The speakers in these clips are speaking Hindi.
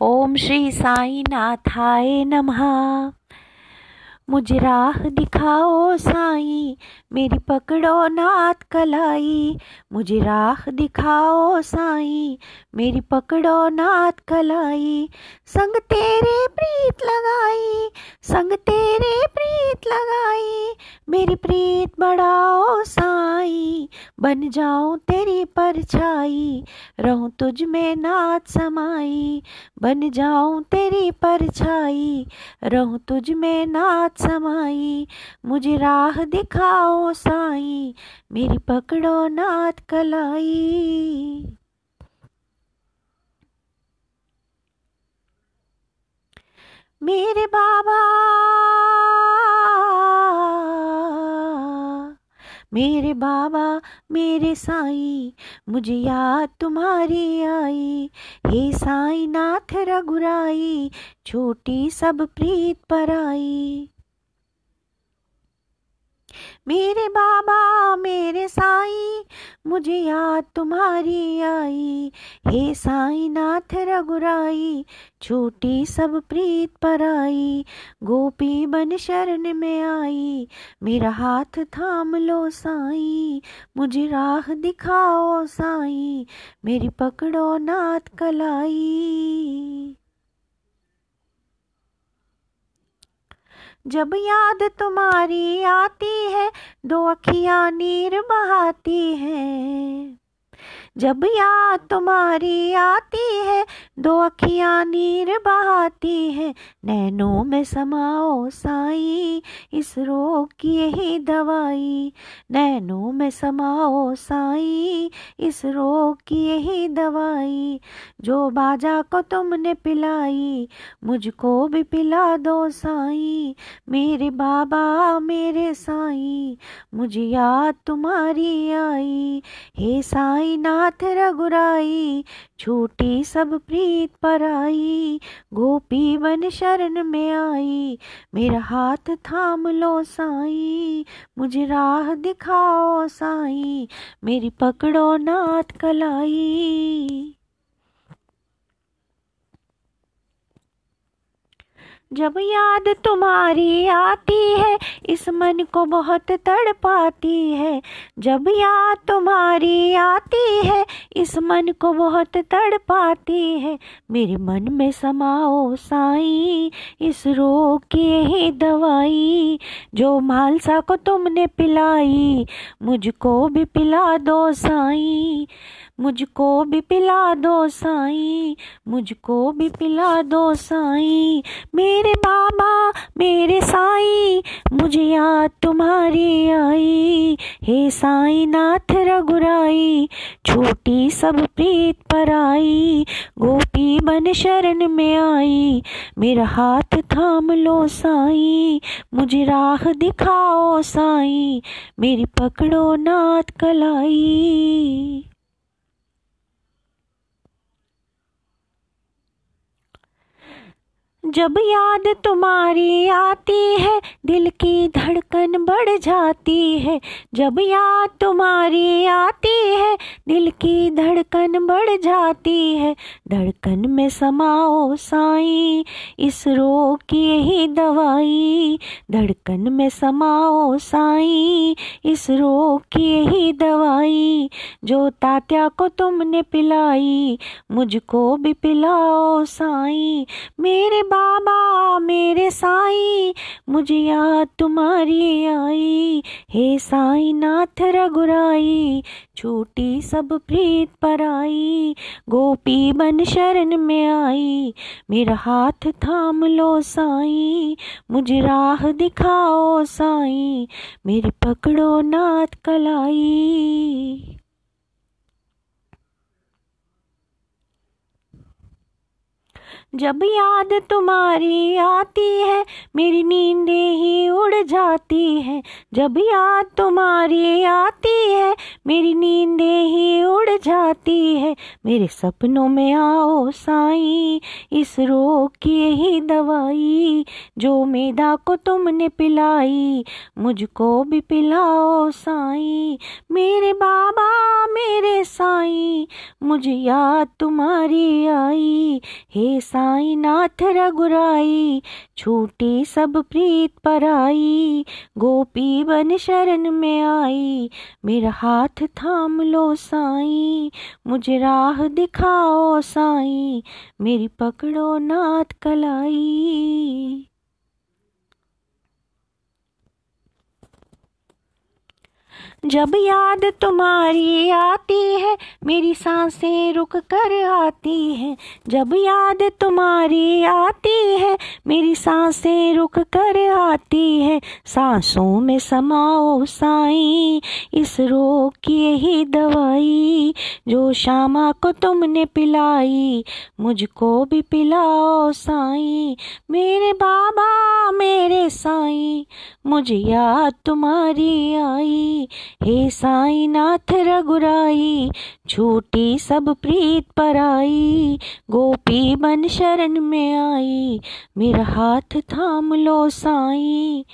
ओम श्री साई नाथाय नमः। मुझे राह दिखाओ साई, मेरी पकड़ो नाथ कलाई। मुझे राह दिखाओ साई, मेरी पकड़ो नाथ कलाई। संग तेरे प्रीत लगाई, संग तेरे प्रीत लगाई। मेरी प्रीत बढ़ाओ साई। बन जाऊँ तेरी परछाई, रहूँ तुझ में नाच समाई। बन जाऊँ तेरी परछाई, रहूँ तुझ में नाथ समाई। मुझे राह दिखाओ साई, मेरी पकड़ो नाथ कलाई। मेरे बाबा मेरे बाबा, मेरे साई, मुझे याद तुम्हारी आई। हे साई नाथ रघुराई, छोटी सब प्रीत पर आई। मेरे बाबा, मेरे साई, मुझे याद तुम्हारी आई। हे साई नाथ रघुराई, छोटी सब प्रीत पर आई। गोपी बन शरण में आई। मेरा हाथ थाम लो साई, मुझे राह दिखाओ साई। मेरी पकड़ो नाथ कलाई। जब याद तुम्हारी आती है दो अखियाँ नीर बहाती हैं। जब याद तुम्हारी आती है, दो अखियाँ नीर बहाती है, नैनों में समाओ साई, इस रोग की यही दवाई, नैनों में समाओ साई, इस रोग की यही दवाई, जो बाजा को तुमने पिलाई, मुझको भी पिला दो साई, मेरे बाबा, मेरे साई, मुझे याद तुम्हारी आई, हे साई ना नाथ रघुराई, छूटी सब प्रीत पर आई गोपी बन शरण में आई, मेरा हाथ थाम लो साई, मुझे राह दिखाओ साई, मेरी पकड़ो नाथ कलाई। जब याद तुम्हारी आती है, इस मन को बहुत तड़पाती है। जब याद तुम्हारी आती है इस मन को बहुत तड़ पाती है। मेरे मन में समाओ साई, इस रोग की यही दवाई, जो मालसा को तुमने पिलाई, मुझको भी पिला दो साई, मुझको भी पिला दो साई, मुझको भी पिला दो साई, मेरे बाबा मेरे साई। मुझे याद तुम्हारी आई। हे साई नाथ रघुराई, छोटी सब प्रीत पर आई। गोपी बन शरण में आई, मेरा हाथ थाम लो साई। मुझे राह दिखाओ साई, मेरी पकड़ो नाथ कलाई। जब याद तुम्हारी आती है, दिल की धड़कन बढ़ जाती है। जब याद तुम्हारी आती है, दिल की धड़कन बढ़ जाती है। धड़कन में समाओ साई, इस रोग की यही दवाई। धड़कन में समाओ साई, इस रोग की यही दवाई। जो तात्या को तुमने पिलाई, मुझको भी पिलाओ साई। मेरे बाबा मेरे साई, मुझे याद तुम्हारी आई। हे साई नाथ रघुराई, छोटी सब प्रीत पर आई। गोपी बन शरण में आई, मेरा हाथ थाम लो साई। मुझे राह दिखाओ साई, मेरी पकड़ो नाथ कलाई। जब याद तुम्हारी आती है, मेरी नींदें ही उड़ जाती हैं। जब याद तुम्हारी आती है, मेरी नींदें ही उड़ जाती है। मेरे सपनों में आओ साई, इस रोग की यही दवाई, जो मेदा को तुमने पिलाई, मुझको भी पिलाओ साई। मेरे बाबा, मेरे मुझे याद तुम्हारी आई। हे साई नाथ रघुराई, छूटी सब प्रीत पर आई। गोपी बन शरण में आई, मेरा हाथ थाम लो साई। मुझे राह दिखाओ साई, मेरी पकड़ो नाथ कलाई। जब याद तुम्हारी आती है, मेरी साँसें रुक कर आती हैं। जब याद तुम्हारी आती है, मेरी साँसें रुक कर आती है। सांसों में समाओ साई, इस रोग की यही दवाई, जो श्यामा को तुमने पिलाई, मुझको भी पिलाओ साई। मेरे बाबा, मेरे साई, मुझे याद तुम्हारी आई। हे साई नाथ रघुराई छूटी सब प्रीत पर आई गोपी बन शरण में आई, मेरा हाथ थाम लो साई।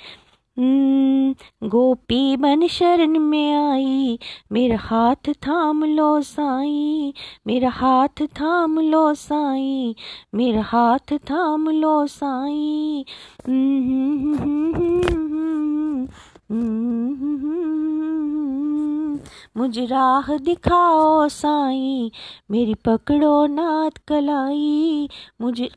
गोपी बन शरण में आई, मेरा हाथ थाम लो साई, मेरा हाथ थाम लो साई, मेरा हाथ थाम लो साई। मुझे राह दिखाओ साईं मेरी पकड़ो नात कलाई मुझे